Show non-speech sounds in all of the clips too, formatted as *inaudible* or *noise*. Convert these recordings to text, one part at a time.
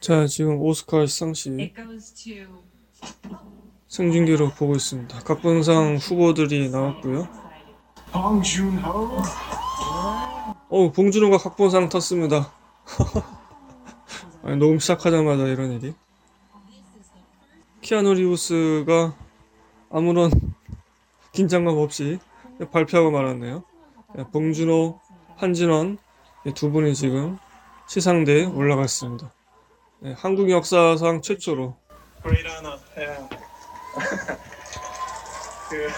자, 지금 오스카 시상식 It goes to 생중계로 보고 있습니다. 각본상 후보들이 나왔고요. 어, 봉준호가 각본상 탔습니다. *laughs* 아니, 녹음 시작하자마자 이런 일이. 키아누 리우스가 아무런 *laughs* 긴장감 없이 발표하고 말았네요. 네, 봉준호, 한진원 이두 분이 지금 시상대에 올라갔습니다. 네, 한국 역사상 최초로 honor. Yeah. 그,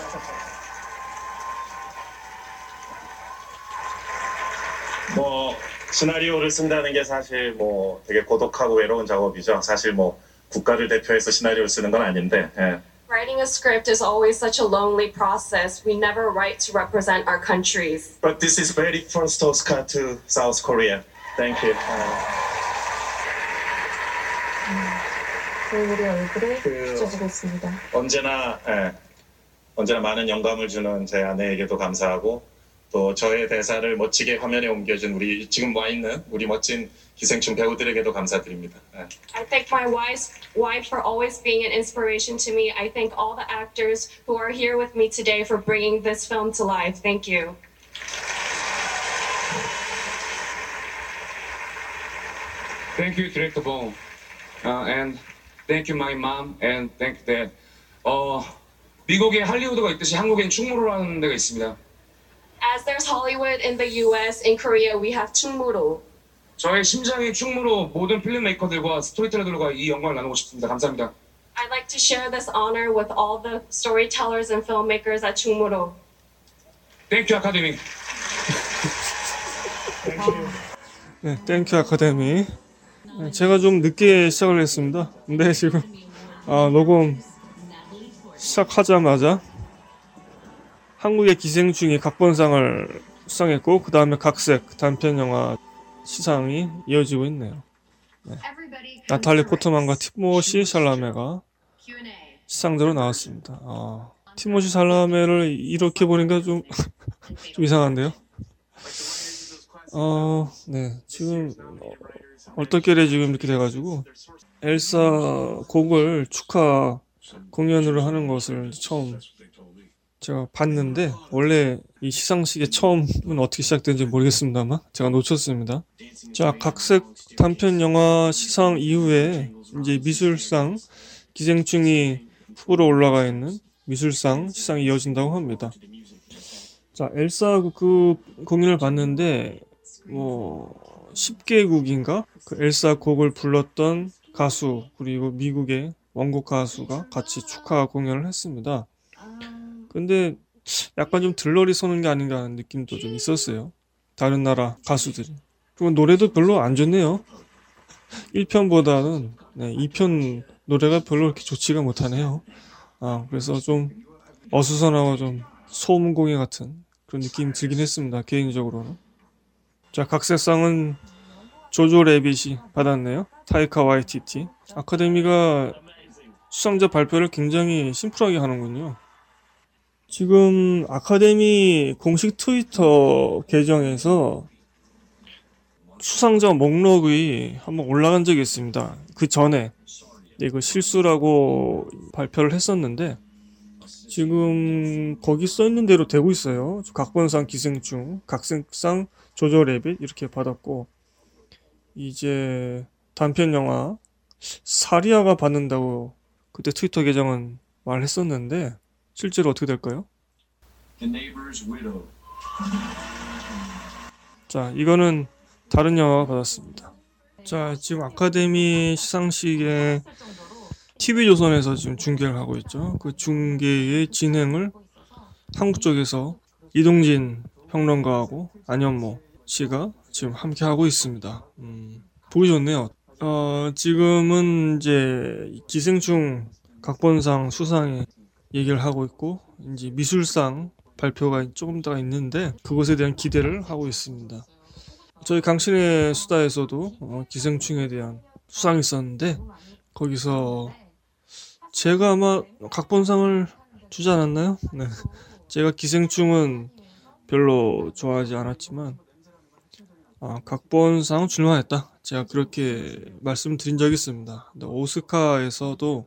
뭐 시나리오를 쓴다는 게 사실 뭐 되게 고독하고 외로운 작업이죠. 사실 뭐 국가를 대표해서 시나리오를 쓰는 건 아닌데. 예. Writing a script is always such a lonely process. We never write to represent our countries. But this is very first Oscar to South Korea. Thank you. 예. 저희들의 얼굴을 그- 비춰주고 있습니다. 언제나 예, 언제나 많은 영감을 주는 제 아내에게도 감사하고 또 저의 대사를 멋지게 화면에 옮겨준 우리 지금 와 있는 우리 멋진 기생충 배우들에게도 감사드립니다. 예. I thank my wife, wife for always being an inspiration to me. I thank all the actors who are here with me today for bringing this film to life. Thank you. Thank you, Director Bong. Uh, and thank you, my mom, and thank dad. 어, 미국에 할리우드가 있듯이 한국엔 충무로라는 데가 있습니다. As there's Hollywood in the US, in Korea we have Chungmuro. 저의 심장이 충무로 모든 필름메이커들과 스토리텔러들과 이 영광을 나누고 싶습니다. 감사합니다. I'd like to share this honor with all the storytellers and filmmakers at Chungmuro. 땡큐 아카데미. 네, Thank you 아카데미. 네, 제가 좀 늦게 시작을 했습니다. 근데 지금 아, 녹음 시작하자마자 한국의 기생충이 각본상을 수상했고 그 다음에 각색 단편 영화 시상이 이어지고 있네요. everybody. 나탈리 포트만과 티모시 샬라메가. 시상대로 나왔습니다. 아, 티모시 샬라메를 이렇게 보니까 좀, *laughs* 좀 이상한데요. 어, 네, 지금 어, 얼떨결에 지금 이렇게 돼가지고 엘사 곡을 축하 공연으로 하는 것을 처음 제가 봤는데 원래 이 시상식의 처음은 어떻게 시작된지 모르겠습니다만 제가 놓쳤습니다. 자, 각색 단편 영화 시상 이후에 이제 미술상 기생충이 후보로 올라가 있는 미술상 시상이 이어진다고 합니다. 자, 엘사 그- 그 공연을 봤는데 뭐 10개국인가 그 엘사 곡을 불렀던 가수 그리고 미국의 원곡 가수가 같이 축하 공연을 했습니다. 근데 약간 좀 들러리 서는 게 아닌가 하는 느낌도 좀 있었어요. 다른 나라 가수들이. 그리고 노래도 별로 안 좋네요. 1편보다는 네, 2편 노래가 별로 그렇게 좋지가 못하네요. 아, 그래서 좀 어수선하고 좀 소음공예 같은 그런 느낌이 들긴 했습니다. 개인적으로는. 자, 각색상은 조조 레빗이 받았네요. 타이카 와이티티. 아카데미가 수상자 발표를 굉장히 심플하게 하는군요. 지금 아카데미 공식 트위터 계정에서 수상자 목록이 한번 올라간 적이 있습니다. 그 전에 이거 실수라고 발표를 했었는데 지금 거기 써 있는 대로 되고 있어요. 각본상 기생충, 각색상 조조 레빗 이렇게 받았고 이제 단편 영화 사리아가 받는다고 그때 트위터 계정은 말했었는데 실제로 어떻게 될까요? 자, 이거는 다른 영화가 받았습니다. 자, 지금 아카데미 시상식에 TV조선에서 지금 중계를 하고 있죠. 그 중계의 진행을 한국 쪽에서 이동진 평론가하고 안현모 씨가 지금 함께 하고 있습니다. 음, 보기 좋네요. 어, 지금은 이제 기생충 각본상 수상에 얘기를 하고 있고 이제 미술상 발표가 조금 더 있는데 그것에 대한 기대를 하고 있습니다. 저희 강신의 수다에서도 어, 기생충에 대한 수상이 있었는데 거기서 제가 아마 각본상을 주지 않았나요? 네. 제가 기생충은 별로 좋아하지 않았지만 아, 각본상 출마했다. 제가 그렇게 말씀드린 적이 있습니다. 오스카에서도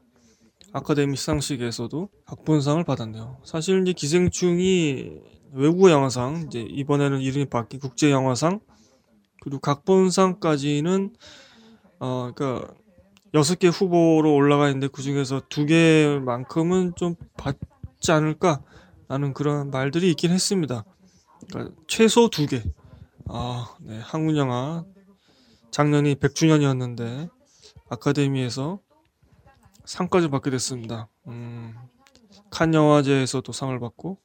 아카데미 시상식에서도 각본상을 받았네요. 사실 이제 기생충이 외국어 영화상 이제 이번에는 이름이 바뀐 국제 영화상 그리고 각본상까지는 어 그러니까 여섯 개 후보로 올라가 있는데 그 중에서 두 개만큼은 좀 받지 않을까라는 그런 말들이 있긴 했습니다. 그러니까 최소 두 개. 아, 네. 한국 영화 작년이 100주년이었는데 아카데미에서 상까지 받게 됐습니다. 음, 칸 영화제에서도 상을 받고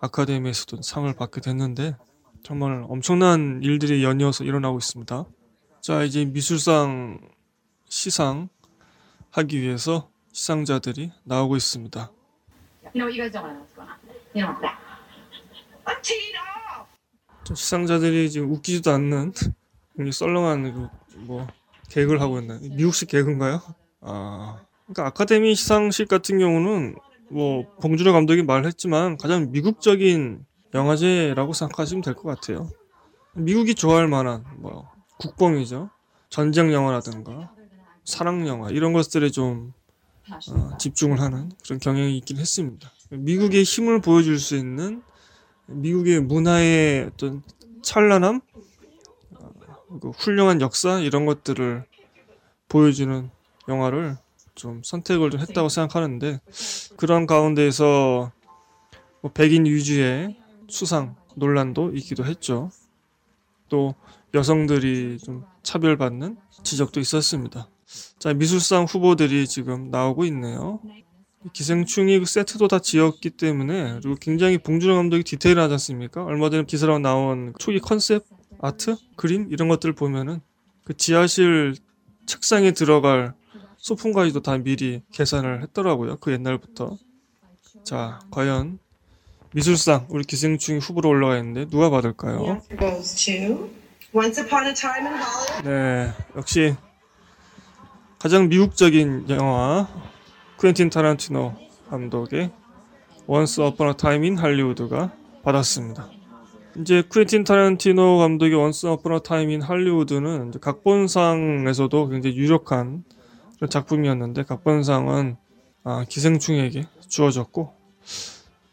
아카데미에서도 상을 받게 됐는데 정말 엄청난 일들이 연이어서 일어나고 있습니다. 자, 이제 미술상 시상 하기 위해서 시상자들이 나오고 있습니다. You know 시상자들이 지금 웃기지도 않는 *laughs* 썰렁한 그뭐 개그를 하고 있나요? 미국식 개그인가요? 아, 그러니까 아카데미 시상식 같은 경우는 뭐 봉준호 감독이 말했지만 가장 미국적인 영화제라고 생각하시면 될 것 같아요. 미국이 좋아할 만한 뭐 국뽕이죠. 전쟁 영화라든가 사랑 영화 이런 것들에 좀 어, 집중을 하는 그런 경향이 있긴 했습니다. 미국의 힘을 보여줄 수 있는 미국의 문화의 어떤 찬란함, 어, 그 훌륭한 역사 이런 것들을 보여주는 영화를 좀 선택을 좀 했다고 생각하는데 그런 가운데에서 뭐 백인 위주의 수상 논란도 있기도 했죠. 또 여성들이 좀 차별받는 지적도 있었습니다. 자 미술상 후보들이 지금 나오고 있네요. 기생충이 그 세트도 다 지었기 때문에 그리고 굉장히 봉준호 감독이 디테일하지 않습니까? 얼마 전에 기사로 나온 초기 컨셉 아트 그림 이런 것들 을 보면은 그 지하실 책상에 들어갈 소품까지도 다 미리 계산을 했더라고요. 그 옛날부터. 자, 과연 미술상 우리 기생충이 후보로 올라가 있는데 누가 받을까요? 네, 역시 가장 미국적인 영화 쿠엔틴 타란티노 감독의 Upon a Time in Hollywood가 받았습니다. 이제 쿠엔틴 타란티노 감독의 a Time in Hollywood는 이제 각본상에서도 굉장히 유력한 작품이었는데 각본상은 아, 기생충에게 주어졌고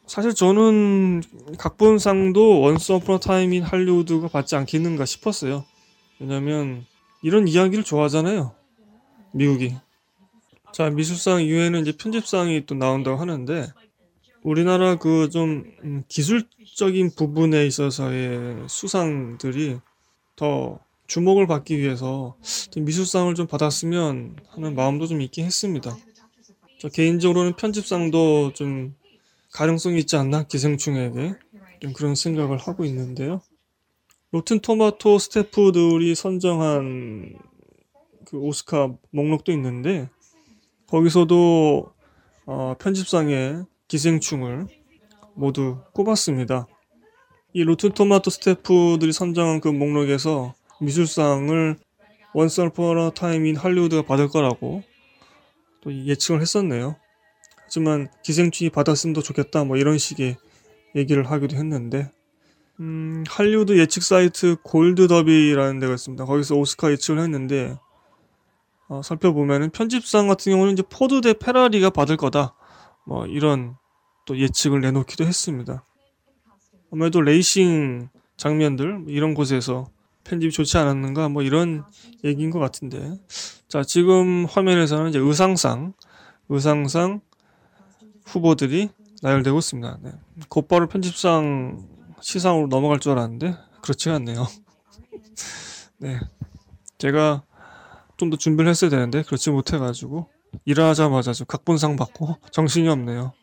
사실 저는 각본상도 Upon a Time in Hollywood가 받지 않겠는가 싶었어요. 왜냐면 이런 이야기를 좋아하잖아요. 미국이. 자, 미술상 이후에는 이제 편집상이 또 나온다고 하는데 우리나라 그 좀 기술적인 부분에 있어서의 수상들이 더 주목을 받기 위해서 좀 미술상을 좀 받았으면 하는 마음도 좀 있긴 했습니다. 저 개인적으로는 편집상도 좀 가능성이 있지 않나 기생충에게 좀 그런 생각을 하고 있는데요. 로튼 토마토 스태프들이 선정한 그 오스카 목록도 있는데 거기서도 어, 편집상에 기생충을 모두 꼽았습니다. 이 로튼 토마토 스태프들이 선정한 그 목록에서 미술상을 time in 할리우드가 받을 거라고 또 예측을 했었네요. 하지만 기생충이 받았으면 더 좋겠다 뭐 이런 식의 얘기를 하기도 했는데 음, 할리우드 예측 사이트 골드더비라는 데가 있습니다. 거기서 오스카 예측을 했는데 어, 살펴보면은 편집상 같은 경우는 이제 포드 대 페라리가 받을 거다. 뭐 이런 또 예측을 내놓기도 했습니다. 아무래도 레이싱 장면들 이런 곳에서 편집이 좋지 않았는가 뭐 이런 얘기인 것 같은데 자 지금 화면에서는 이제 의상상 의상상 후보들이 나열되고 있습니다. 네. 곧바로 편집상 시상으로 넘어갈 줄 알았는데 그렇지가 않네요. *laughs* 네, 제가 좀 더 준비를 했어야 되는데 그렇지 못해가지고 일하자마자 좀 각본상 받고 *laughs* 정신이 없네요.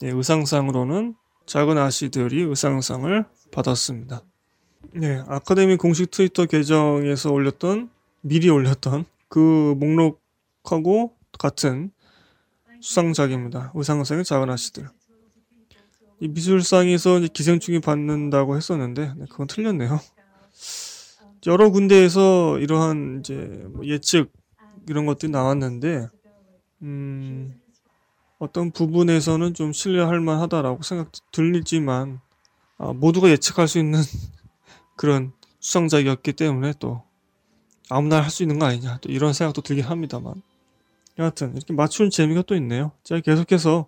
네, 의상상으로는 작은 아씨들이 의상상을 받았습니다. 네, 아카데미 공식 트위터 계정에서 올렸던 미리 올렸던 그 목록하고 같은 수상작입니다. 의상상의 작은 아씨들. 이 미술상에서 기생충이 받는다고 했었는데 네, 그건 틀렸네요. 여러 군데에서 이러한 이제 뭐 예측 이런 것들이 나왔는데 음, 어떤 부분에서는 좀 신뢰할 만하다라고 생각 들리지만 아, 모두가 예측할 수 있는 *laughs* 그런 수상작이었기 때문에 또 아무나 할 수 있는 거 아니냐 또 이런 생각도 들긴 합니다만 여하튼 이렇게 맞추는 재미가 또 있네요. 제가 계속해서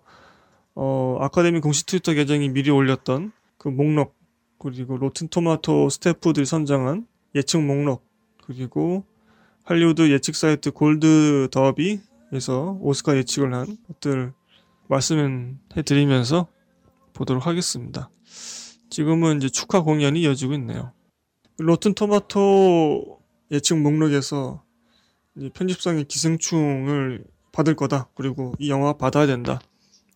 어, 아카데미 공식 트위터 계정이 미리 올렸던 그 목록 그리고 로튼 토마토 스태프들이 선정한 예측 목록 그리고 할리우드 예측 사이트 골드 더비에서 오스카 예측을 한 것들 말씀해 드리면서 보도록 하겠습니다. 지금은 이제 축하 공연이 이어지고 있네요. 로튼 토마토 예측 목록에서 편집상의 기생충을 받을 거다. 그리고 이 영화 받아야 된다.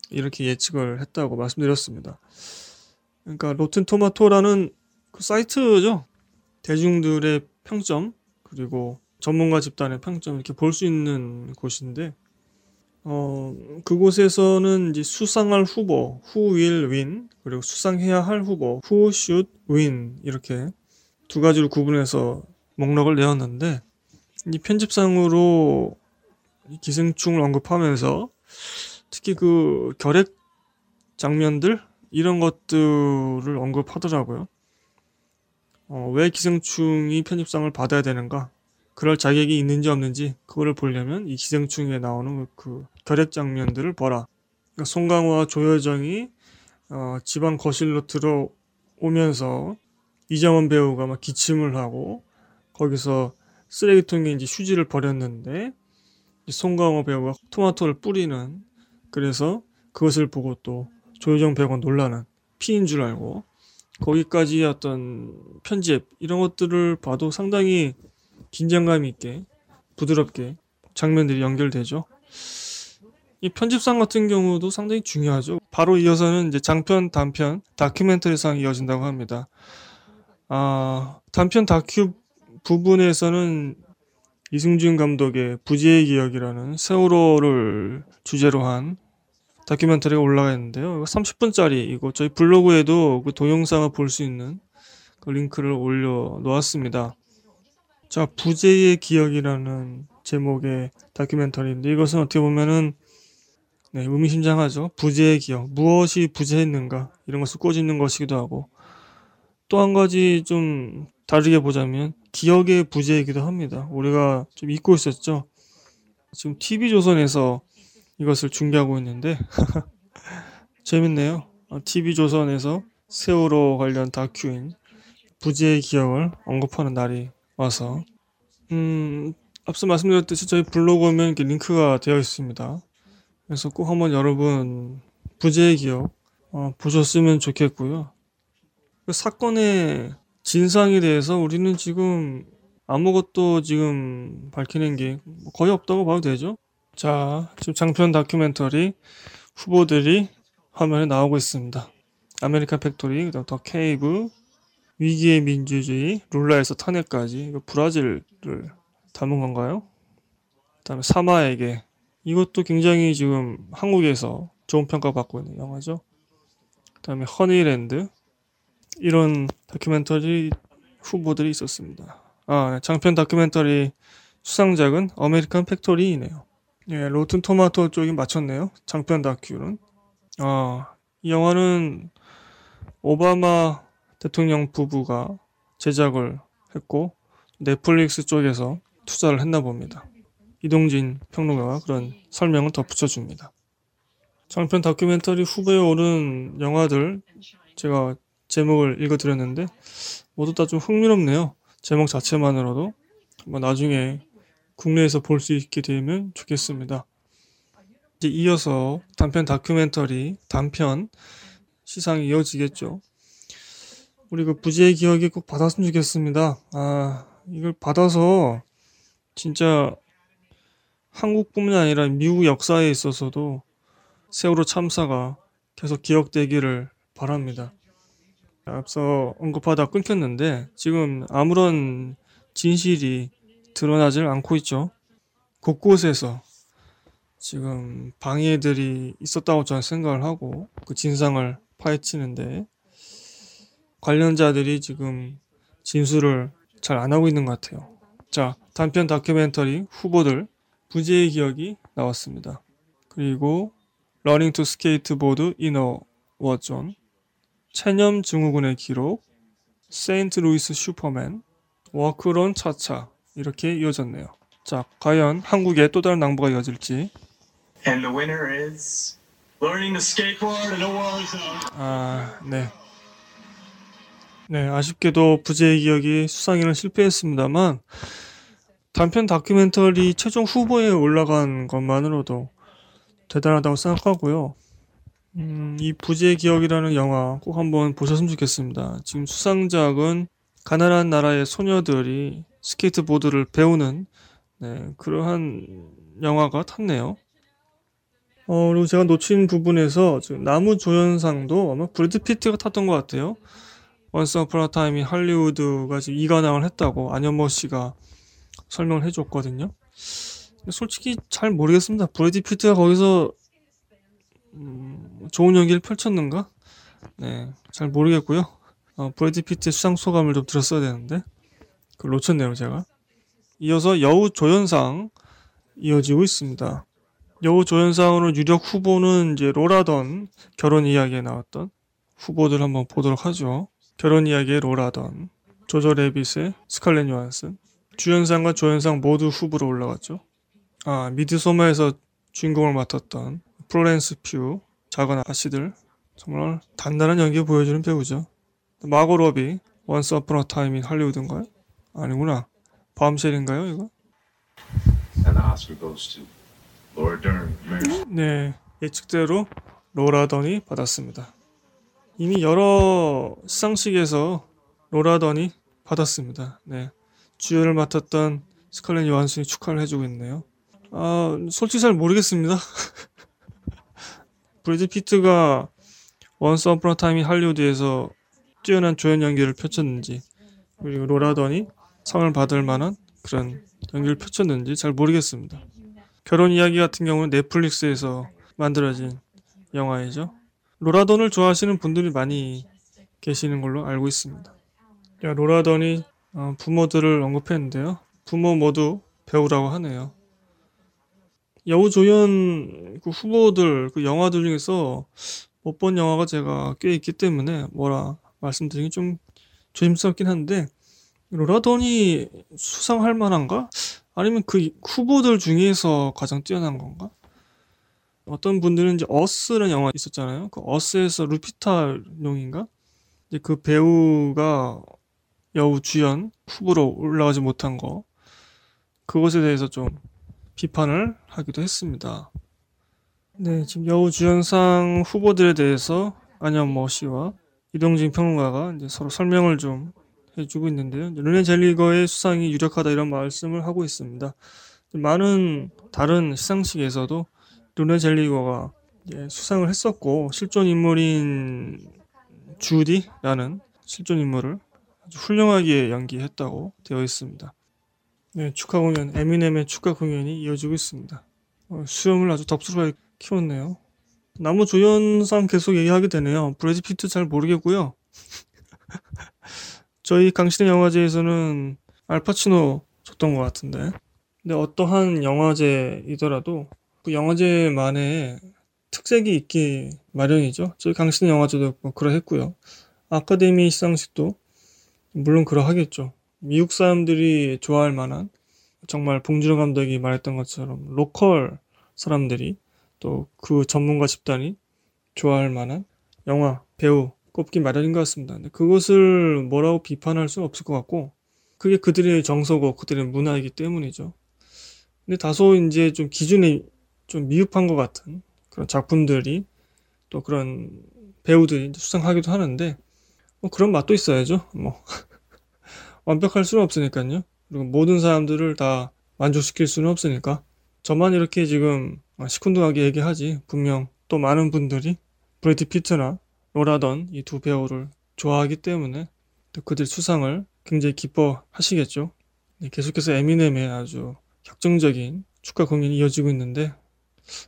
이렇게 예측을 했다고 말씀드렸습니다. 그러니까 로튼 토마토라는 그 사이트죠. 대중들의 평점 그리고 전문가 집단의 평점 이렇게 볼 수 있는 곳인데 어 그곳에서는 이제 수상할 후보 who will win 그리고 수상해야 할 후보 who should win 이렇게 두 가지로 구분해서 목록을 내었는데 이 편집상으로 이 기생충을 언급하면서 특히 그 결핵 장면들 이런 것들을 언급하더라고요. 어, 왜 기생충이 편집상을 받아야 되는가? 그럴 자격이 있는지 없는지 그거를 보려면 이 기생충에 나오는 그 결핵 장면들을 보라. 그러니까 송강호와 조여정이 어, 집안 거실로 들어오면서 이정원 배우가 막 기침을 하고 거기서 쓰레기통에 이제 휴지를 버렸는데 송강호 배우가 토마토를 뿌리는 그래서 그것을 보고 또 조여정 배우가 놀라는 피인 줄 알고 거기까지 어떤 편집 이런 것들을 봐도 상당히 긴장감 있게 부드럽게 장면들이 연결되죠. 이 편집상 같은 경우도 상당히 중요하죠. 바로 이어서는 이제 장편, 단편, 다큐멘터리상이 이어진다고 합니다. 아, 단편 다큐 부분에서는 이승준 감독의 부지의 기억이라는 세월호를 주제로 한 다큐멘터리가 올라가 있는데요. 30분짜리 이거 저희 블로그에도 그 동영상을 볼 수 있는 그 링크를 올려 놓았습니다. 자, 부재의 기억이라는 제목의 다큐멘터리인데 이것은 어떻게 보면은 네, 의미심장하죠. 부재의 기억. 무엇이 부재했는가 이런 것을 꼬집는 것이기도 하고 또 한 가지 좀 다르게 보자면 기억의 부재이기도 합니다. 우리가 좀 잊고 있었죠. 지금 TV조선에서 이것을 중계하고 있는데 *laughs* 재밌네요. TV조선에서 세월호 관련 다큐인 부재의 기억을 언급하는 날이 와서 음, 앞서 말씀드렸듯이 저희 블로그 오면 이렇게 링크가 되어 있습니다. 그래서 꼭 한번 여러분 부재의 기억 어, 보셨으면 좋겠고요. 그 사건의 진상에 대해서 우리는 지금 아무것도 지금 밝히는 게 거의 없다고 봐도 되죠. 자, 지금 장편 다큐멘터리 후보들이 화면에 나오고 있습니다. 아메리칸 팩토리, 그다음 더 케이브, 위기의 민주주의, 룰라에서 탄핵까지, 이거 브라질을 담은 건가요? 그다음에 사마에게 이것도 굉장히 지금 한국에서 좋은 평가 받고 있는 영화죠. 그다음에 허니랜드 이런 다큐멘터리 후보들이 있었습니다. 아, 네, 장편 다큐멘터리 수상작은 아메리칸 팩토리이네요. 예, 로튼 토마토 쪽이 맞췄네요. 장편 다큐는. 아, 이 영화는 오바마 대통령 부부가 제작을 했고 넷플릭스 쪽에서 투자를 했나 봅니다. 이동진 평론가가 그런 설명을 덧붙여 줍니다. 장편 다큐멘터리 후보에 오른 영화들 제가 제목을 읽어드렸는데 모두 다 좀 흥미롭네요. 제목 자체만으로도 뭐 나중에 국내에서 볼 수 있게 되면 좋겠습니다. 이제 이어서 단편 다큐멘터리 단편 시상이 이어지겠죠. 우리 그 부재의 기억이 꼭 받았으면 좋겠습니다. 아 이걸 받아서 진짜 한국뿐만 아니라 미국 역사에 있어서도 세월호 참사가 계속 기억되기를 바랍니다. 앞서 언급하다 끊겼는데 지금 아무런 진실이 드러나질 않고 있죠. 곳곳에서 지금 방해들이 있었다고 저는 생각을 하고 그 진상을 파헤치는데 관련자들이 지금 진술을 잘 안 하고 있는 것 같아요. 자, 단편 다큐멘터리 후보들 부재의 기억이 나왔습니다. 그리고 러닝 투 스케이트보드 이너 워존 체념 증후군의 기록 세인트 루이스 슈퍼맨 워크 런 차차 이렇게 이어졌네요. 자, 과연 한국에 또 다른 낭보가 이어질지. And the winner is learning to skateboard in a war zone. 아, 네. 네, 아쉽게도 부재의 기억이 수상에는 실패했습니다만 단편 다큐멘터리 최종 후보에 올라간 것만으로도 대단하다고 생각하고요. 음, 이 부재의 기억이라는 영화 꼭 한번 보셨으면 좋겠습니다. 지금 수상작은 가난한 나라의 소녀들이 스케이트보드를 배우는 네, 그러한 영화가 탔네요. 어, 그리고 제가 놓친 부분에서 지금 남우 조연상도 아마 브래드 피트가 탔던 것 같아요. Once Upon a Time in Hollywood가 지금 2관왕을 했다고 안현모 씨가 설명을 해줬거든요. 솔직히 잘 모르겠습니다. 브래드 피트가 거기서 음, 좋은 연기를 펼쳤는가? 네, 잘 모르겠고요. 어, 브래드 피트의 수상 소감을 좀 들었어야 되는데 그걸 놓쳤네요, 제가. 이어서 여우 조연상 이어지고 있습니다. 여우 조연상으로 유력 후보는 이제 로라 던 결혼 이야기에 나왔던 후보들 한번 보도록 하죠. 결혼 이야기의 로라 던 조조 래빗의 스칼렛 요한슨 주연상과 조연상 모두 후보로 올라갔죠. 아 미드소마에서 주인공을 맡았던 플로렌스 퓨 작은 아씨들 정말 단단한 연기 보여주는 배우죠. 마고 로비 Once Upon a Time in Hollywood인가요? 아니구나. Bombshell인가요 이거? And the Oscar goes to Laura Dern. Meryl 네, 예측대로 로라 던이 받았습니다. 이미 여러 시상식에서 로라 던이 받았습니다. 네, 주연을 맡았던 스칼렛 요한슨이 축하를 해주고 있네요. 아, 솔직히 잘 모르겠습니다. *laughs* 브래드 피트가 Once Upon a Time in Hollywood에서 뛰어난 조연 연기를 펼쳤는지 그리고 로라 던이 상을 받을 만한 그런 연기를 펼쳤는지 잘 모르겠습니다. 결혼 이야기 같은 경우는 넷플릭스에서 만들어진 영화이죠. 로라 던을 좋아하시는 분들이 많이 계시는 걸로 알고 있습니다. 야, 로라던이 어, 부모들을 언급했는데요. 부모 모두 배우라고 하네요. 여우 조연 그 후보들 그 영화들 중에서 못 본 영화가 제가 꽤 있기 때문에 뭐라 말씀드리기 좀 조심스럽긴 한데 로라던이 수상할 만한가? 아니면 그 후보들 중에서 가장 뛰어난 건가? 어떤 분들은 이제 어스라는 영화 있었잖아요. 그 어스에서 루피타 용인가? 이제 그 배우가 여우 주연 후보로 올라가지 못한 거 그것에 대해서 좀 비판을 하기도 했습니다. 네, 지금 여우 주연상 후보들에 대해서 안현모 씨와 이동진 평론가가 이제 서로 설명을 좀 해주고 있는데요. 르네 젤리거의 수상이 유력하다 이런 말씀을 하고 있습니다. 많은 다른 시상식에서도 르네 젤리거가 수상을 했었고 실존 인물인 주디라는 실존 인물을 아주 훌륭하게 연기했다고 되어 있습니다. 네, 축하 공연 에미넴의 축하 공연이 이어지고 있습니다. 어, 수염을 아주 덥수룩하게 키웠네요. 나무 조연상 계속 얘기하게 되네요. 브래드 피트 잘 모르겠고요. *laughs* 저희 강신의 영화제에서는 알파치노 줬던 것 같은데. 근데 어떠한 영화제이더라도 그 영화제만의 특색이 있기 마련이죠. 저희 강신의 영화제도 뭐 그러했고요. 아카데미 시상식도 물론 그러하겠죠. 미국 사람들이 좋아할 만한 정말 봉준호 감독이 말했던 것처럼 로컬 사람들이 또 그 전문가 집단이 좋아할 만한 영화, 배우 꼽기 마련인 것 같습니다. 그것을 뭐라고 비판할 수는 없을 것 같고 그게 그들의 정서고 그들의 문화이기 때문이죠. 근데 다소 이제 좀 기준이 좀 미흡한 것 같은 그런 작품들이 또 그런 배우들이 수상하기도 하는데 뭐 그런 맛도 있어야죠. 뭐 *laughs* 완벽할 수는 없으니까요. 그리고 모든 사람들을 다 만족시킬 수는 없으니까 저만 이렇게 지금 시큰둥하게 얘기하지 분명 또 많은 분들이 브래드 피트나 로라던 이 두 배우를 좋아하기 때문에 또 그들 수상을 굉장히 기뻐하시겠죠. 네, 계속해서 에미넴의 아주 혁정적인 축하 공연이 이어지고 있는데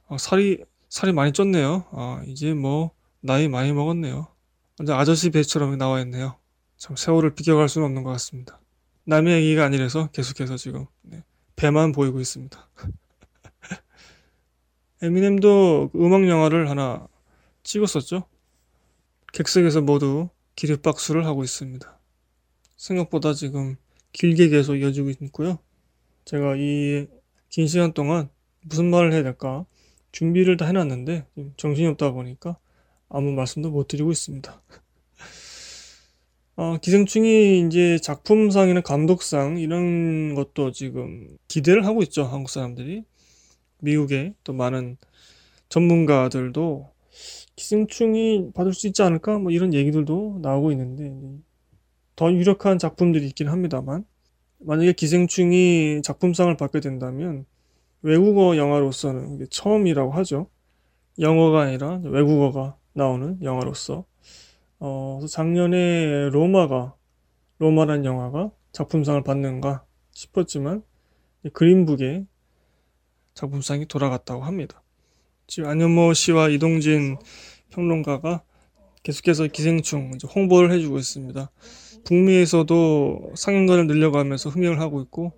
어, 살이 살이 많이 쪘네요. 아, 이제 뭐 나이 많이 먹었네요. 완전 아저씨 배처럼 나와 있네요. 참 세월을 비껴갈 수는 없는 것 같습니다. 남의 얘기가 아니라서 계속해서 지금 네, 배만 보이고 있습니다. *laughs* 에미넴도 음악 영화를 하나 찍었었죠. 객석에서 모두 기립박수를 하고 있습니다. 생각보다 지금 길게 계속 이어지고 있고요. 제가 이 긴 시간 동안 무슨 말을 해야 될까 준비를 다 해놨는데 정신이 없다 보니까 아무 말씀도 못 드리고 있습니다. 어, 기생충이 이제 작품상이나 감독상 이런 것도 지금 기대를 하고 있죠. 한국 사람들이. 미국의 또 많은 전문가들도 기생충이 받을 수 있지 않을까? 뭐 이런 얘기들도 나오고 있는데 더 유력한 작품들이 있긴 합니다만 만약에 기생충이 작품상을 받게 된다면 외국어 영화로서는 처음이라고 하죠. 영어가 아니라 외국어가 나오는 영화로서 어, 작년에 로마가 로마란 영화가 작품상을 받는가 싶었지만 그린북의 작품상이 돌아갔다고 합니다. 지금 안현모 씨와 이동진 평론가가 계속해서 기생충 홍보를 해주고 있습니다. 북미에서도 상영관을 늘려가면서 흥행을 하고 있고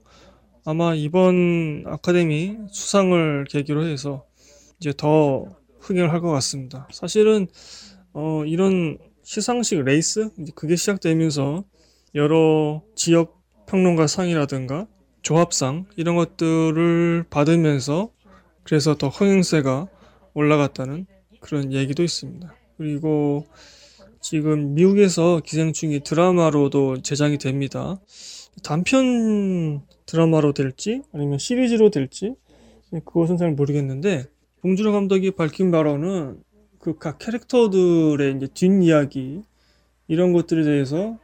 아마 이번 아카데미 수상을 계기로 해서 이제 더 흥행을 할 것 같습니다. 사실은 어, 이런 시상식 레이스 그게 시작되면서 여러 지역 평론가 상이라든가 조합상 이런 것들을 받으면서 그래서 더 흥행세가 올라갔다는 그런 얘기도 있습니다. 그리고 지금 미국에서 기생충이 드라마로도 제작이 됩니다. 단편 드라마로 될지 아니면 시리즈로 될지 그것은 잘 모르겠는데 봉준호 감독이 밝힌 바로는 그 각 캐릭터들의 이제 뒷이야기 이런 것들에 대해서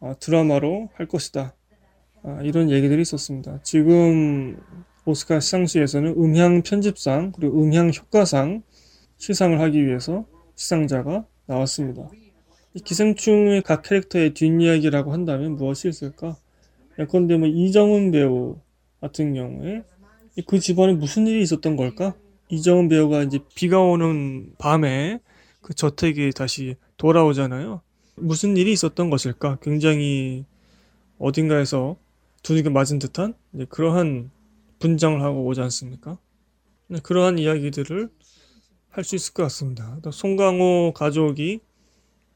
어, 드라마로 할 것이다. 아, 이런 얘기들이 있었습니다. 지금 오스카 시상식에서는 음향 편집상 그리고 음향 효과상 시상을 하기 위해서 시상자가 나왔습니다. 이 기생충의 각 캐릭터의 뒷이야기라고 한다면 무엇이 있을까? 예컨대 뭐 이정은 배우 같은 경우에 그 집안에 무슨 일이 있었던 걸까? 이정은 배우가 이제 비가 오는 밤에 그 저택에 다시 돌아오잖아요. 무슨 일이 있었던 것일까? 굉장히 어딘가에서 두들겨 맞은 듯한 그러한 분장을 하고 오지 않습니까? 네, 그러한 이야기들을 할 수 있을 것 같습니다. 또 송강호 가족이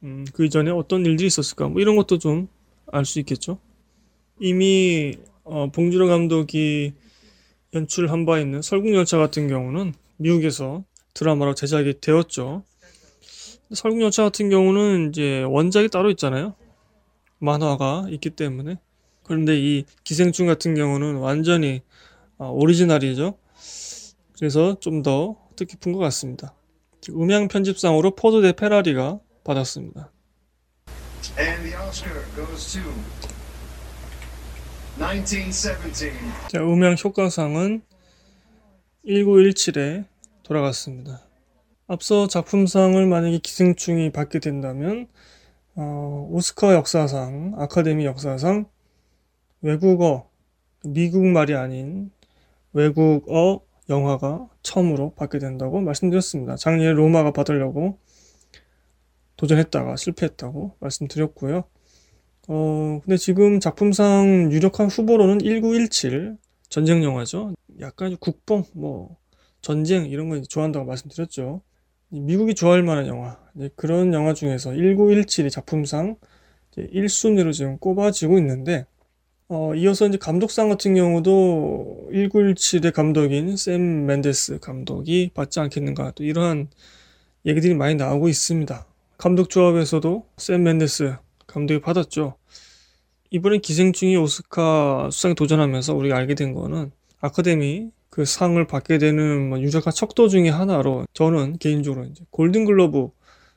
음, 그 이전에 어떤 일들이 있었을까? 뭐 이런 것도 좀 알 수 있겠죠. 이미 어, 봉준호 감독이 연출한 바 있는 설국열차 같은 경우는 미국에서 드라마로 제작이 되었죠. 설국열차 같은 경우는 이제 원작이 따로 있잖아요. 만화가 있기 때문에. 그런데 이 기생충 같은 경우는 완전히 어, 오리지널이죠. 그래서 좀더 뜻깊은 것 같습니다. 음향 편집상으로 포드 대 페라리가 받았습니다. And the Oscar goes to 1917. 자, 음향 효과상은 1917에 돌아갔습니다. 앞서 작품상을 만약에 기생충이 받게 된다면 어, 오스카 역사상, 아카데미 역사상 외국어, 미국 말이 아닌 외국어 영화가 처음으로 받게 된다고 말씀드렸습니다. 작년에 로마가 받으려고 도전했다가 실패했다고 말씀드렸고요. 어, 근데 지금 작품상 유력한 후보로는 1917 전쟁 영화죠. 약간 국뽕, 뭐 전쟁 이런 거 좋아한다고 말씀드렸죠. 미국이 좋아할 만한 영화 그런 영화 중에서 1917이 작품상 1순위로 지금 꼽아지고 있는데 어, 이어서 이제 감독상 같은 경우도 1917의 감독인 샘 맨데스 감독이 받지 않겠는가 또 이러한 얘기들이 많이 나오고 있습니다. 감독 조합에서도 샘 맨데스 감독이 받았죠. 이번에 기생충이 오스카 수상에 도전하면서 우리가 알게 된 거는 아카데미 그 상을 받게 되는 뭐 유력한 척도 중에 하나로 저는 개인적으로 이제 골든글러브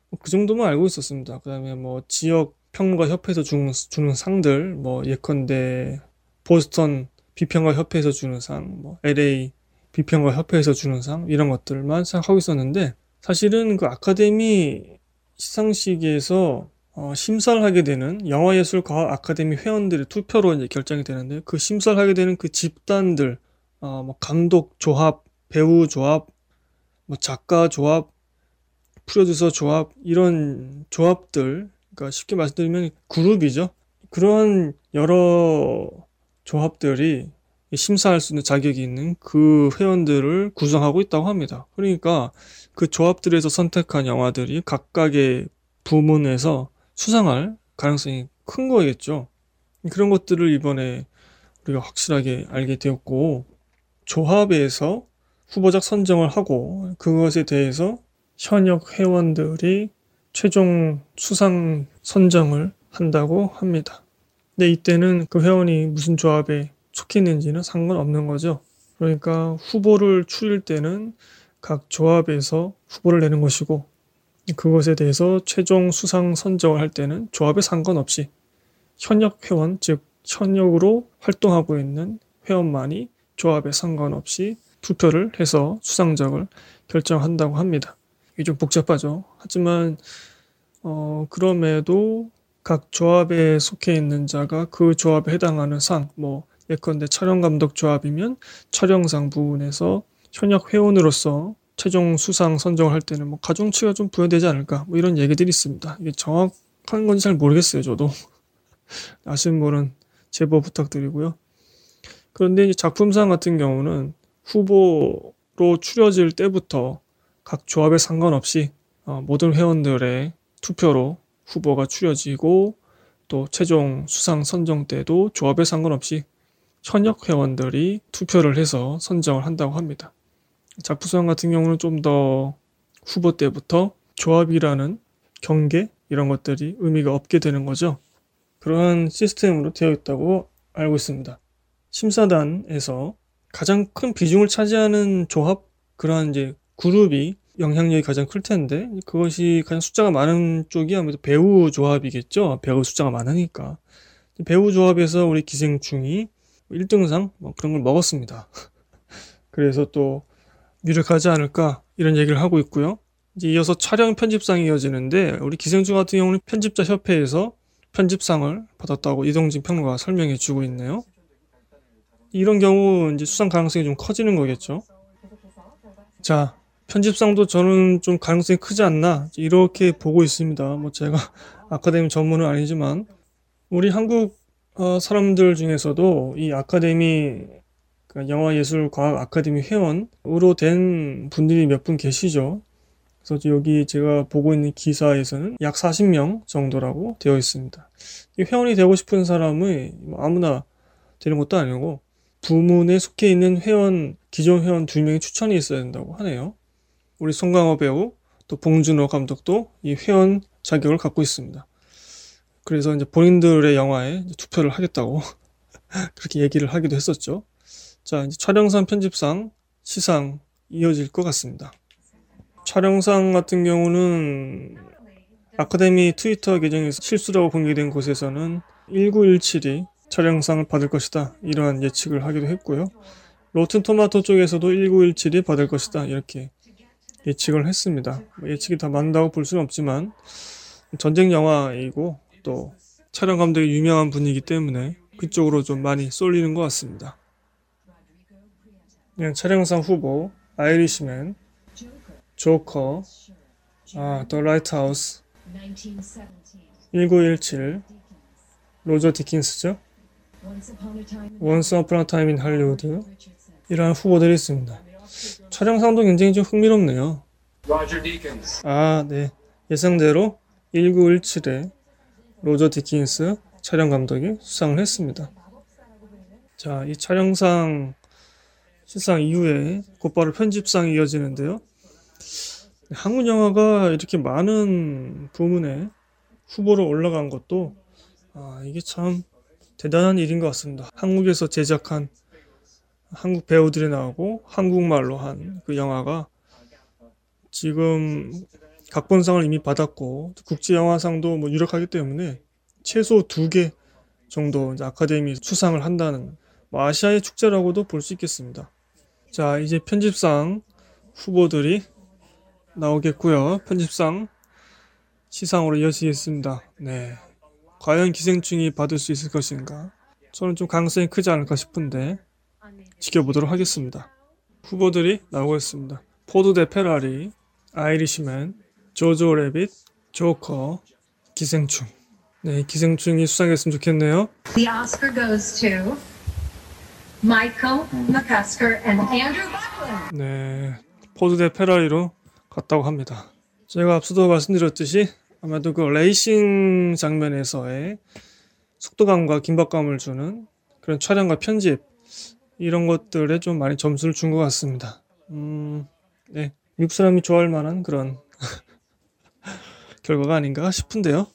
뭐그 정도만 알고 있었습니다. 그 다음에 뭐 지역 평론가 협회에서 주는, 주는 상들 뭐 예컨대 보스턴 비평가 협회에서 주는 상, 뭐 LA 비평가 협회에서 주는 상 이런 것들만 생각하고 있었는데 사실은 그 아카데미 시상식에서 어, 심사를 하게 되는 영화예술과학 아카데미 회원들의 투표로 이제 결정이 되는데 그 심사를 하게 되는 그 집단들 어, 뭐 감독 조합, 배우 조합, 뭐 작가 조합, 프로듀서 조합 이런 조합들 그러니까 쉽게 말씀드리면 그룹이죠. 그런 여러 조합들이 심사할 수 있는 자격이 있는 그 회원들을 구성하고 있다고 합니다. 그러니까 그 조합들에서 선택한 영화들이 각각의 부문에서 수상할 가능성이 큰 거겠죠. 그런 것들을 이번에 우리가 확실하게 알게 되었고 조합에서 후보작 선정을 하고 그것에 대해서 현역 회원들이 최종 수상 선정을 한다고 합니다. 근데 이때는 그 회원이 무슨 조합에 속해 있는지는 상관없는 거죠. 그러니까 후보를 추릴 때는 각 조합에서 후보를 내는 것이고 그것에 대해서 최종 수상 선정을 할 때는 조합에 상관없이 현역 회원, 즉 현역으로 활동하고 있는 회원만이 조합에 상관없이 투표를 해서 수상작을 결정한다고 합니다. 이게 좀 복잡하죠. 하지만 어, 그럼에도 각 조합에 속해 있는 자가 그 조합에 해당하는 상, 뭐 예컨대 촬영 감독 조합이면 촬영상 부분에서 현역 회원으로서 최종 수상 선정을 할 때는 뭐 가중치가 좀 부여되지 않을까 뭐 이런 얘기들이 있습니다. 이게 정확한 건지 잘 모르겠어요. 저도 *laughs* 아시는 분은 제보 부탁드리고요. 그런데 이제 작품상 같은 경우는 후보로 추려질 때부터 각 조합에 상관없이 어, 모든 회원들의 투표로 후보가 추려지고 또 최종 수상 선정 때도 조합에 상관없이 현역 회원들이 투표를 해서 선정을 한다고 합니다. 작품상 같은 경우는 좀 더 후보 때부터 조합이라는 경계 이런 것들이 의미가 없게 되는 거죠. 그러한 시스템으로 되어 있다고 알고 있습니다. 심사단에서 가장 큰 비중을 차지하는 조합 그러한 이제 그룹이 영향력이 가장 클 텐데 그것이 가장 숫자가 많은 쪽이 아무래도 배우 조합이겠죠. 배우 숫자가 많으니까 배우 조합에서 우리 기생충이 1등상 뭐 그런 걸 먹었습니다. *laughs* 그래서 또 유력하지 않을까 이런 얘기를 하고 있고요. 이제 이어서 촬영 편집상이 이어지는데 우리 기생충 같은 경우는 편집자 협회에서 편집상을 받았다고 이동진 평론가가 설명해 주고 있네요. 이런 경우 이제 수상 가능성이 좀 커지는 거겠죠. 자, 편집상도 저는 좀 가능성이 크지 않나 이렇게 보고 있습니다. 뭐 제가 아카데미 전문은 아니지만 우리 한국 어, 사람들 중에서도 이 아카데미 그러니까 영화예술과학 아카데미 회원으로 된 분들이 몇 분 계시죠. 그래서 여기 제가 보고 있는 기사에서는 약 40명 정도라고 되어 있습니다. 이 회원이 되고 싶은 사람이 뭐 아무나 되는 것도 아니고 부문에 속해 있는 회원 기존 회원 두 명이 추천이 있어야 된다고 하네요. 우리 송강호 배우 또 봉준호 감독도 이 회원 자격을 갖고 있습니다. 그래서 이제 본인들의 영화에 투표를 하겠다고 *laughs* 그렇게 얘기를 하기도 했었죠. 자, 이제 촬영상, 편집상, 시상 이어질 것 같습니다. 촬영상 같은 경우는 아카데미 트위터 계정에서 실수라고 공개된 곳에서는 1917이 촬영상을 받을 것이다. 이러한 예측을 하기도 했고요. 로튼 토마토 쪽에서도 1917이 받을 것이다. 이렇게 예측을 했습니다. 뭐 예측이 다 맞는다고 볼 수는 없지만 전쟁 영화이고 또 촬영 감독이 유명한 분이기 때문에 그쪽으로 좀 많이 쏠리는 것 같습니다. 그냥 촬영상 후보 Irishman, Joker, 아, The Lighthouse, 1917, 로저 디킨스죠. Once Upon a Time in Hollywood 이러한 후보들이 있습니다. 촬영상도 굉장히 좀 흥미롭네요. 아, 네. 예상대로 1917에 로저 디킨스 촬영 감독이 수상을 했습니다. 자, 이 촬영상 시상 이후에 곧바로 편집상이 이어지는데요. 한국 영화가 이렇게 많은 부문에 후보로 올라간 것도 아, 이게 참 대단한 일인 것 같습니다. 한국에서 제작한 한국 배우들이 나오고 한국말로 한 그 영화가 지금 각본상을 이미 받았고 국제영화상도 뭐 유력하기 때문에 최소 두 개 정도 이제 아카데미 수상을 한다는 뭐 아시아의 축제라고도 볼 수 있겠습니다. 자 이제 편집상 후보들이 나오겠고요. 편집상 시상으로 이어지겠습니다. 네, 과연 기생충이 받을 수 있을 것인가? 저는 좀 가능성이 크지 않을까 싶은데 지켜보도록 하겠습니다. 후보들이 나오고 있습니다. 포드 대 페라리, Irishman, 조조 래빗, Joker, 기생충. 네, 기생충이 수상했으면 좋겠네요. The Oscar goes to Michael McCusker and Andrew Buckland. 네, 포드 대 페라리로 갔다고 합니다. 제가 앞서도 말씀드렸듯이 아마도 그 레이싱 장면에서의 속도감과 긴박감을 주는 그런 촬영과 편집 이런 것들에 좀 많이 점수를 준 것 같습니다. 음, 네. 미국 사람이 좋아할 만한 그런 *laughs* 결과가 아닌가 싶은데요.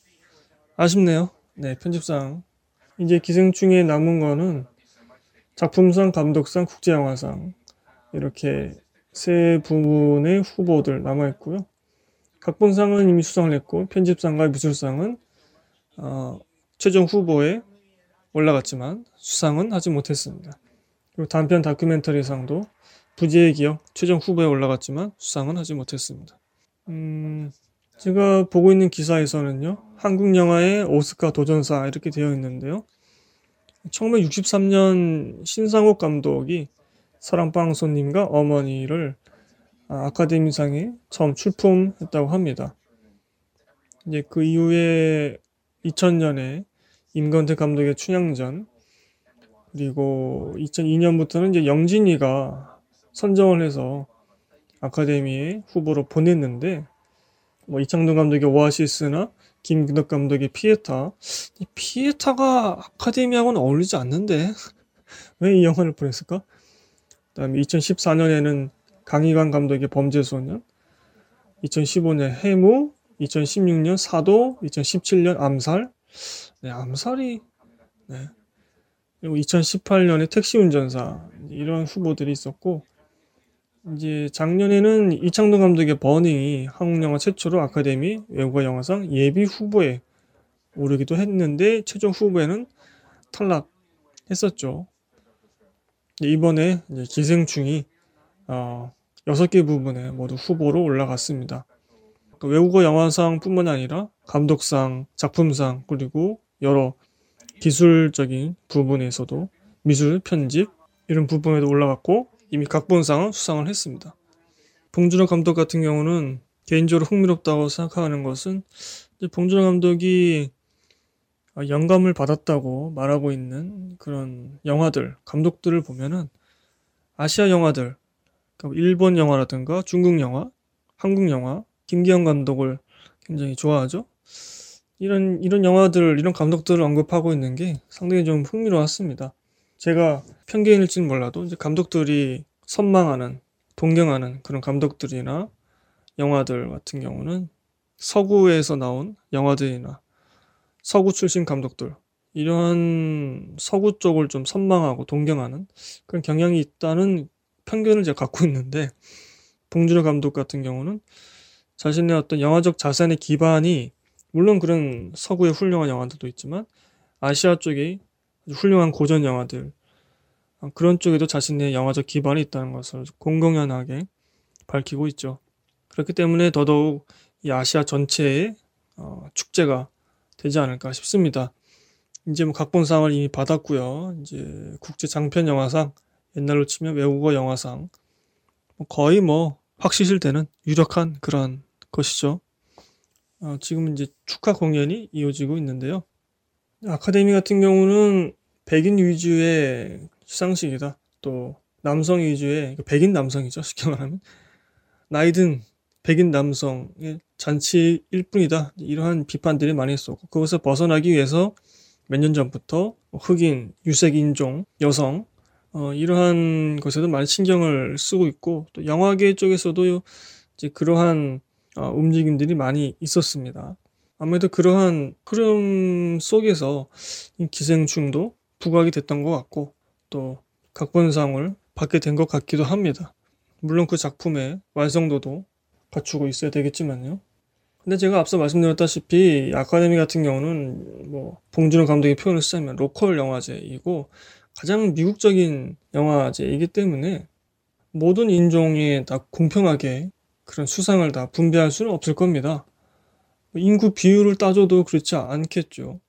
아쉽네요. 네, 편집상. 이제 기생충에 남은 거는 작품상, 감독상, 국제영화상 이렇게 세 부분의 후보들 남아 있고요. 각본상은 이미 수상을 했고 편집상과 미술상은 어, 최종 후보에 올라갔지만 수상은 하지 못했습니다. 그리고 단편 다큐멘터리상도 부지의 기억 최종 후보에 올라갔지만 수상은 하지 못했습니다. 음, 제가 보고 있는 기사에서는요, 한국 영화의 오스카 도전사 이렇게 되어 있는데요. 1963년 신상옥 감독이 사랑방송님과 어머니를 아, 아카데미상에 처음 출품했다고 합니다. 이제 그 이후에 2000년에 임건태 감독의 춘향전 그리고 2002년부터는 이제 영진이가 선정을 해서 아카데미에 후보로 보냈는데 뭐 이창동 감독의 오아시스나 김근덕 감독의 피에타 이 피에타가 아카데미하고는 어울리지 않는데 *laughs* 왜 이 영화를 보냈을까? 그다음에 2014년에는 강희관 감독의 범죄소년 2015년 해무 2016년 사도 2017년 암살 네, 암살이 네. 그리고 2018년에 택시 운전사 이런 후보들이 있었고 이제 작년에는 이창동 감독의 버닝이 한국 영화 최초로 아카데미 외국어 영화상 예비 후보에 오르기도 했는데 최종 후보에는 탈락했었죠. 이번에 기생충이 어, 6개 부분에 모두 후보로 올라갔습니다. 그 외국어 영화상뿐만 아니라 감독상, 작품상 그리고 여러 기술적인 부분에서도 미술, 편집 이런 부분에도 올라갔고 이미 각본상은 수상을 했습니다. 봉준호 감독 같은 경우는 개인적으로 흥미롭다고 생각하는 것은 봉준호 감독이 영감을 받았다고 말하고 있는 그런 영화들, 감독들을 보면은 아시아 영화들, 그러니까 일본 영화라든가 중국 영화, 한국 영화, 김기현 감독을 굉장히 좋아하죠. 이런 이런 영화들, 이런 감독들을 언급하고 있는 게 상당히 좀 흥미로웠습니다. 제가 편견일지는 몰라도 이제 감독들이 선망하는, 동경하는 그런 감독들이나 영화들 같은 경우는 서구에서 나온 영화들이나 서구 출신 감독들 이러한 서구 쪽을 좀 선망하고 동경하는 그런 경향이 있다는 편견을 제가 갖고 있는데 봉준호 감독 같은 경우는 자신의 어떤 영화적 자산의 기반이 물론 그런 서구의 훌륭한 영화들도 있지만 아시아 쪽에 훌륭한 고전 영화들 그런 쪽에도 자신의 영화적 기반이 있다는 것을 공공연하게 밝히고 있죠. 그렇기 때문에 더더욱 이 아시아 전체의 어, 축제가 되지 않을까 싶습니다. 이제 뭐 각본상을 이미 받았고요. 이제 국제 장편 영화상, 옛날로 치면 외국어 영화상, 뭐 거의 뭐 확실시되는 유력한 그런 것이죠. 어, 지금 이제 축하 공연이 이어지고 있는데요. 아카데미 같은 경우는 백인 위주의 시상식이다. 또 남성 위주의 백인 남성이죠. 쉽게 말하면 나이든 백인 남성의 잔치일 뿐이다. 이러한 비판들이 많이 있었고 그것을 벗어나기 위해서 몇 년 전부터 흑인, 유색 인종, 여성 어, 이러한 것에도 많이 신경을 쓰고 있고 또 영화계 쪽에서도 이제 그러한 어, 움직임들이 많이 있었습니다. 아무래도 그러한 흐름 속에서 기생충도 부각이 됐던 것 같고 또 각본상을 받게 된 것 같기도 합니다. 물론 그 작품의 완성도도 갖추고 있어야 되겠지만요. 근데 제가 앞서 말씀드렸다시피 아카데미 같은 경우는 뭐 봉준호 감독의 표현을 쓰자면 로컬 영화제이고 가장 미국적인 영화제이기 때문에 모든 인종에 다 공평하게 그런 수상을 다 분배할 수는 없을 겁니다. 인구 비율을 따져도 그렇지 않겠죠.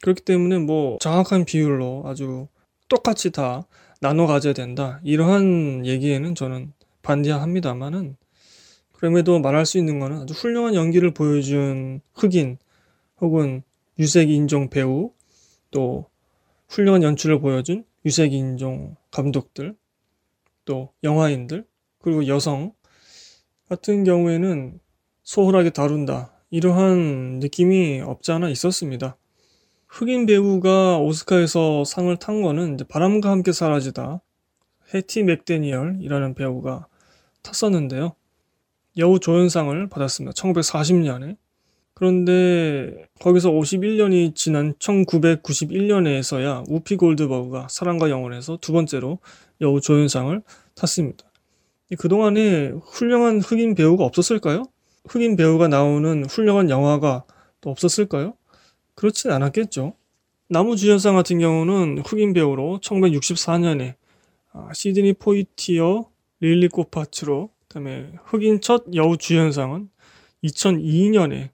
그렇기 때문에 뭐 정확한 비율로 아주 똑같이 다 나눠 가져야 된다. 이러한 얘기에는 저는 반대합니다만은 그럼에도 말할 수 있는 거는 아주 훌륭한 연기를 보여준 흑인 혹은 유색 인종 배우 또 훌륭한 연출을 보여준 유색 인종 감독들 또 영화인들 그리고 여성 같은 경우에는 소홀하게 다룬다 이러한 느낌이 없지 않아 있었습니다. 흑인 배우가 오스카에서 상을 탄 거는 바람과 함께 사라지다 해티 맥데니얼이라는 배우가 탔었는데요. 여우 조연상을 받았습니다. 1940년에. 그런데 거기서 51년이 지난 1991년에서야 우피 골드버그가 사랑과 영혼에서 두 번째로 여우 조연상을 탔습니다. 그동안에 훌륭한 흑인 배우가 없었을까요? 흑인 배우가 나오는 훌륭한 영화가 또 없었을까요? 그렇진 않았겠죠. 나무주연상 같은 경우는 흑인 배우로 1964년에 아, 시드니 포이티어, 릴리 코파츠로 그다음에 흑인 첫 여우 주연상은 2002년에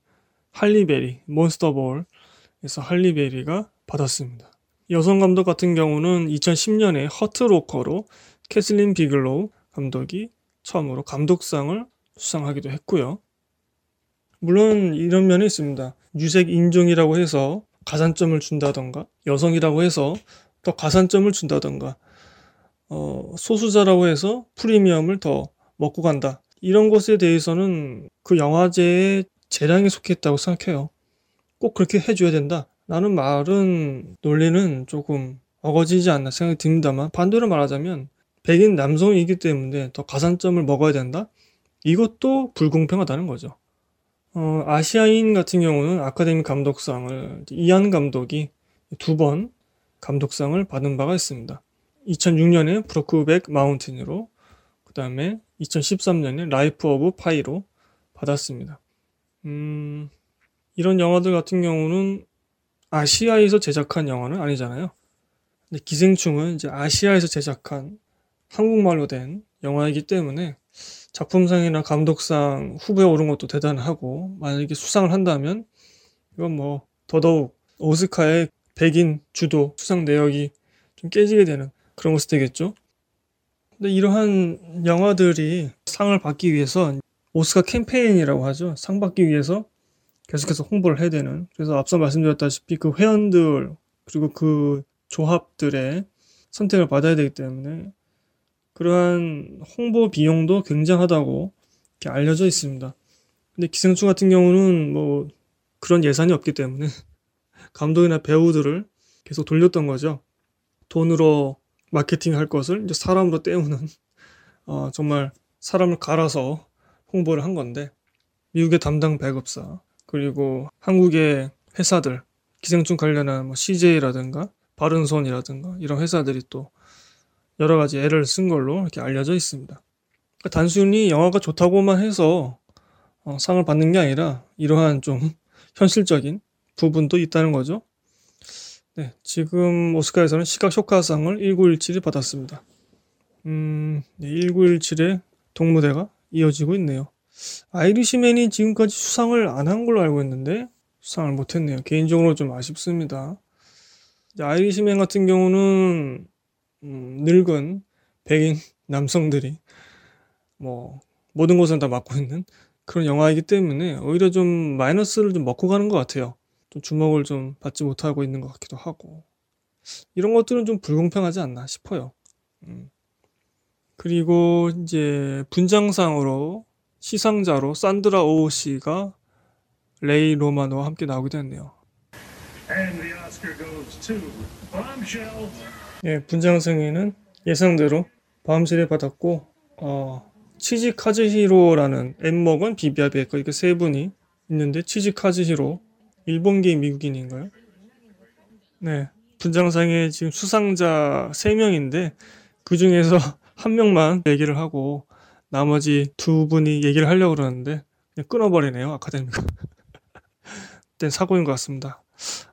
할리베리 몬스터볼에서 할리베리가 받았습니다. 여성 감독 같은 경우는 2010년에 Hurt Locker로 캐슬린 비글로우 감독이 처음으로 감독상을 수상하기도 했고요. 물론 이런 면이 있습니다. 유색 인종이라고 해서 가산점을 준다던가 여성이라고 해서 더 가산점을 준다던가 어, 소수자라고 해서 프리미엄을 더 먹고 간다. 이런 것에 대해서는 그 영화제의 재량에 속했다고 생각해요. 꼭 그렇게 해줘야 된다. 라는 말은 논리는 조금 어거지지 않나 생각이 듭니다만 반대로 말하자면 백인 남성이기 때문에 더 가산점을 먹어야 된다? 이것도 불공평하다는 거죠. 어, 아시아인 같은 경우는 아카데미 감독상을 이안 감독이 두 번 감독상을 받은 바가 있습니다. 2006년에 브로크백 마운틴으로 그 다음에 2013년에 Life of Pi로 받았습니다. 음, 이런 영화들 같은 경우는 아시아에서 제작한 영화는 아니잖아요. 근데 기생충은 이제 아시아에서 제작한 한국말로 된 영화이기 때문에 작품상이나 감독상 후보에 오른 것도 대단하고 만약에 수상을 한다면 이건 뭐 더더욱 오스카의 백인 주도 수상 내역이 좀 깨지게 되는 그런 것이 되겠죠. 근데 이러한 영화들이 상을 받기 위해서 오스카 캠페인이라고 하죠. 상 받기 위해서 계속해서 홍보를 해야 되는. 그래서 앞서 말씀드렸다시피 그 회원들 그리고 그 조합들의 선택을 받아야 되기 때문에 그러한 홍보 비용도 굉장하다고 이렇게 알려져 있습니다. 근데 기생충 같은 경우는 뭐 그런 예산이 없기 때문에 *laughs* 감독이나 배우들을 계속 돌렸던 거죠. 돈으로 마케팅 할 것을 이제 사람으로 때우는 *laughs* 어, 정말 사람을 갈아서 홍보를 한 건데 미국의 담당 배급사 그리고 한국의 회사들 기생충 관련한 뭐 CJ라든가 바른손이라든가 이런 회사들이 또 여러 가지 애를 쓴 걸로 이렇게 알려져 있습니다. 그러니까 단순히 영화가 좋다고만 해서 어, 상을 받는 게 아니라 이러한 좀 *laughs* 현실적인 부분도 있다는 거죠. 네, 지금 오스카에서는 시각 효과상을 1917이 받았습니다. 음, 네, 1917의 동무대가 이어지고 있네요. 아이리시맨이 지금까지 수상을 안 한 걸로 알고 있는데 수상을 못했네요. 개인적으로 좀 아쉽습니다. 아이리시맨 같은 경우는 음, 늙은 백인 *laughs* 남성들이 뭐 모든 것을 다 맡고 있는 그런 영화이기 때문에 오히려 좀 마이너스를 좀 먹고 가는 것 같아요. 좀 주목을 좀 받지 못하고 있는 것 같기도 하고 이런 것들은 좀 불공평하지 않나 싶어요. 음. 그리고 이제 분장상으로 시상자로 산드라 오우 씨가 레이 로마노와 함께 나오게 됐네요. 예, 분장승에는 예상대로 밤실을 받았고 어, 치지 카즈히로라는 엠먹은 비비아 베이커 이렇게 세 분이 있는데 치지 카즈히로 일본계 미국인인가요? 네, 분장상에 지금 수상자 3명인데 그 중에서 *laughs* 한 명만 얘기를 하고 나머지 두 분이 얘기를 하려고 그러는데 그냥 끊어버리네요 아카데미가. 그땐 *laughs* 사고인 것 같습니다.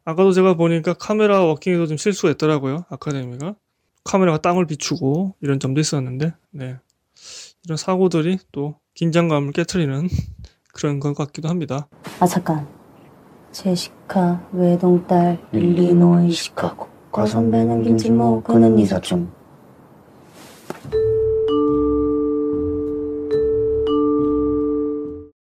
아까도 제가 보니까 카메라 워킹에도 좀 실수가 있더라고요. 아카데미가. 카메라가 땅을 비추고 이런 점도 있었는데, 네. 이런 사고들이 또 긴장감을 깨트리는 *laughs* 그런 것 같기도 합니다. 아 잠깐 제시카 외동딸 일리노이 시카고 과선배는 김진모 그는 이사중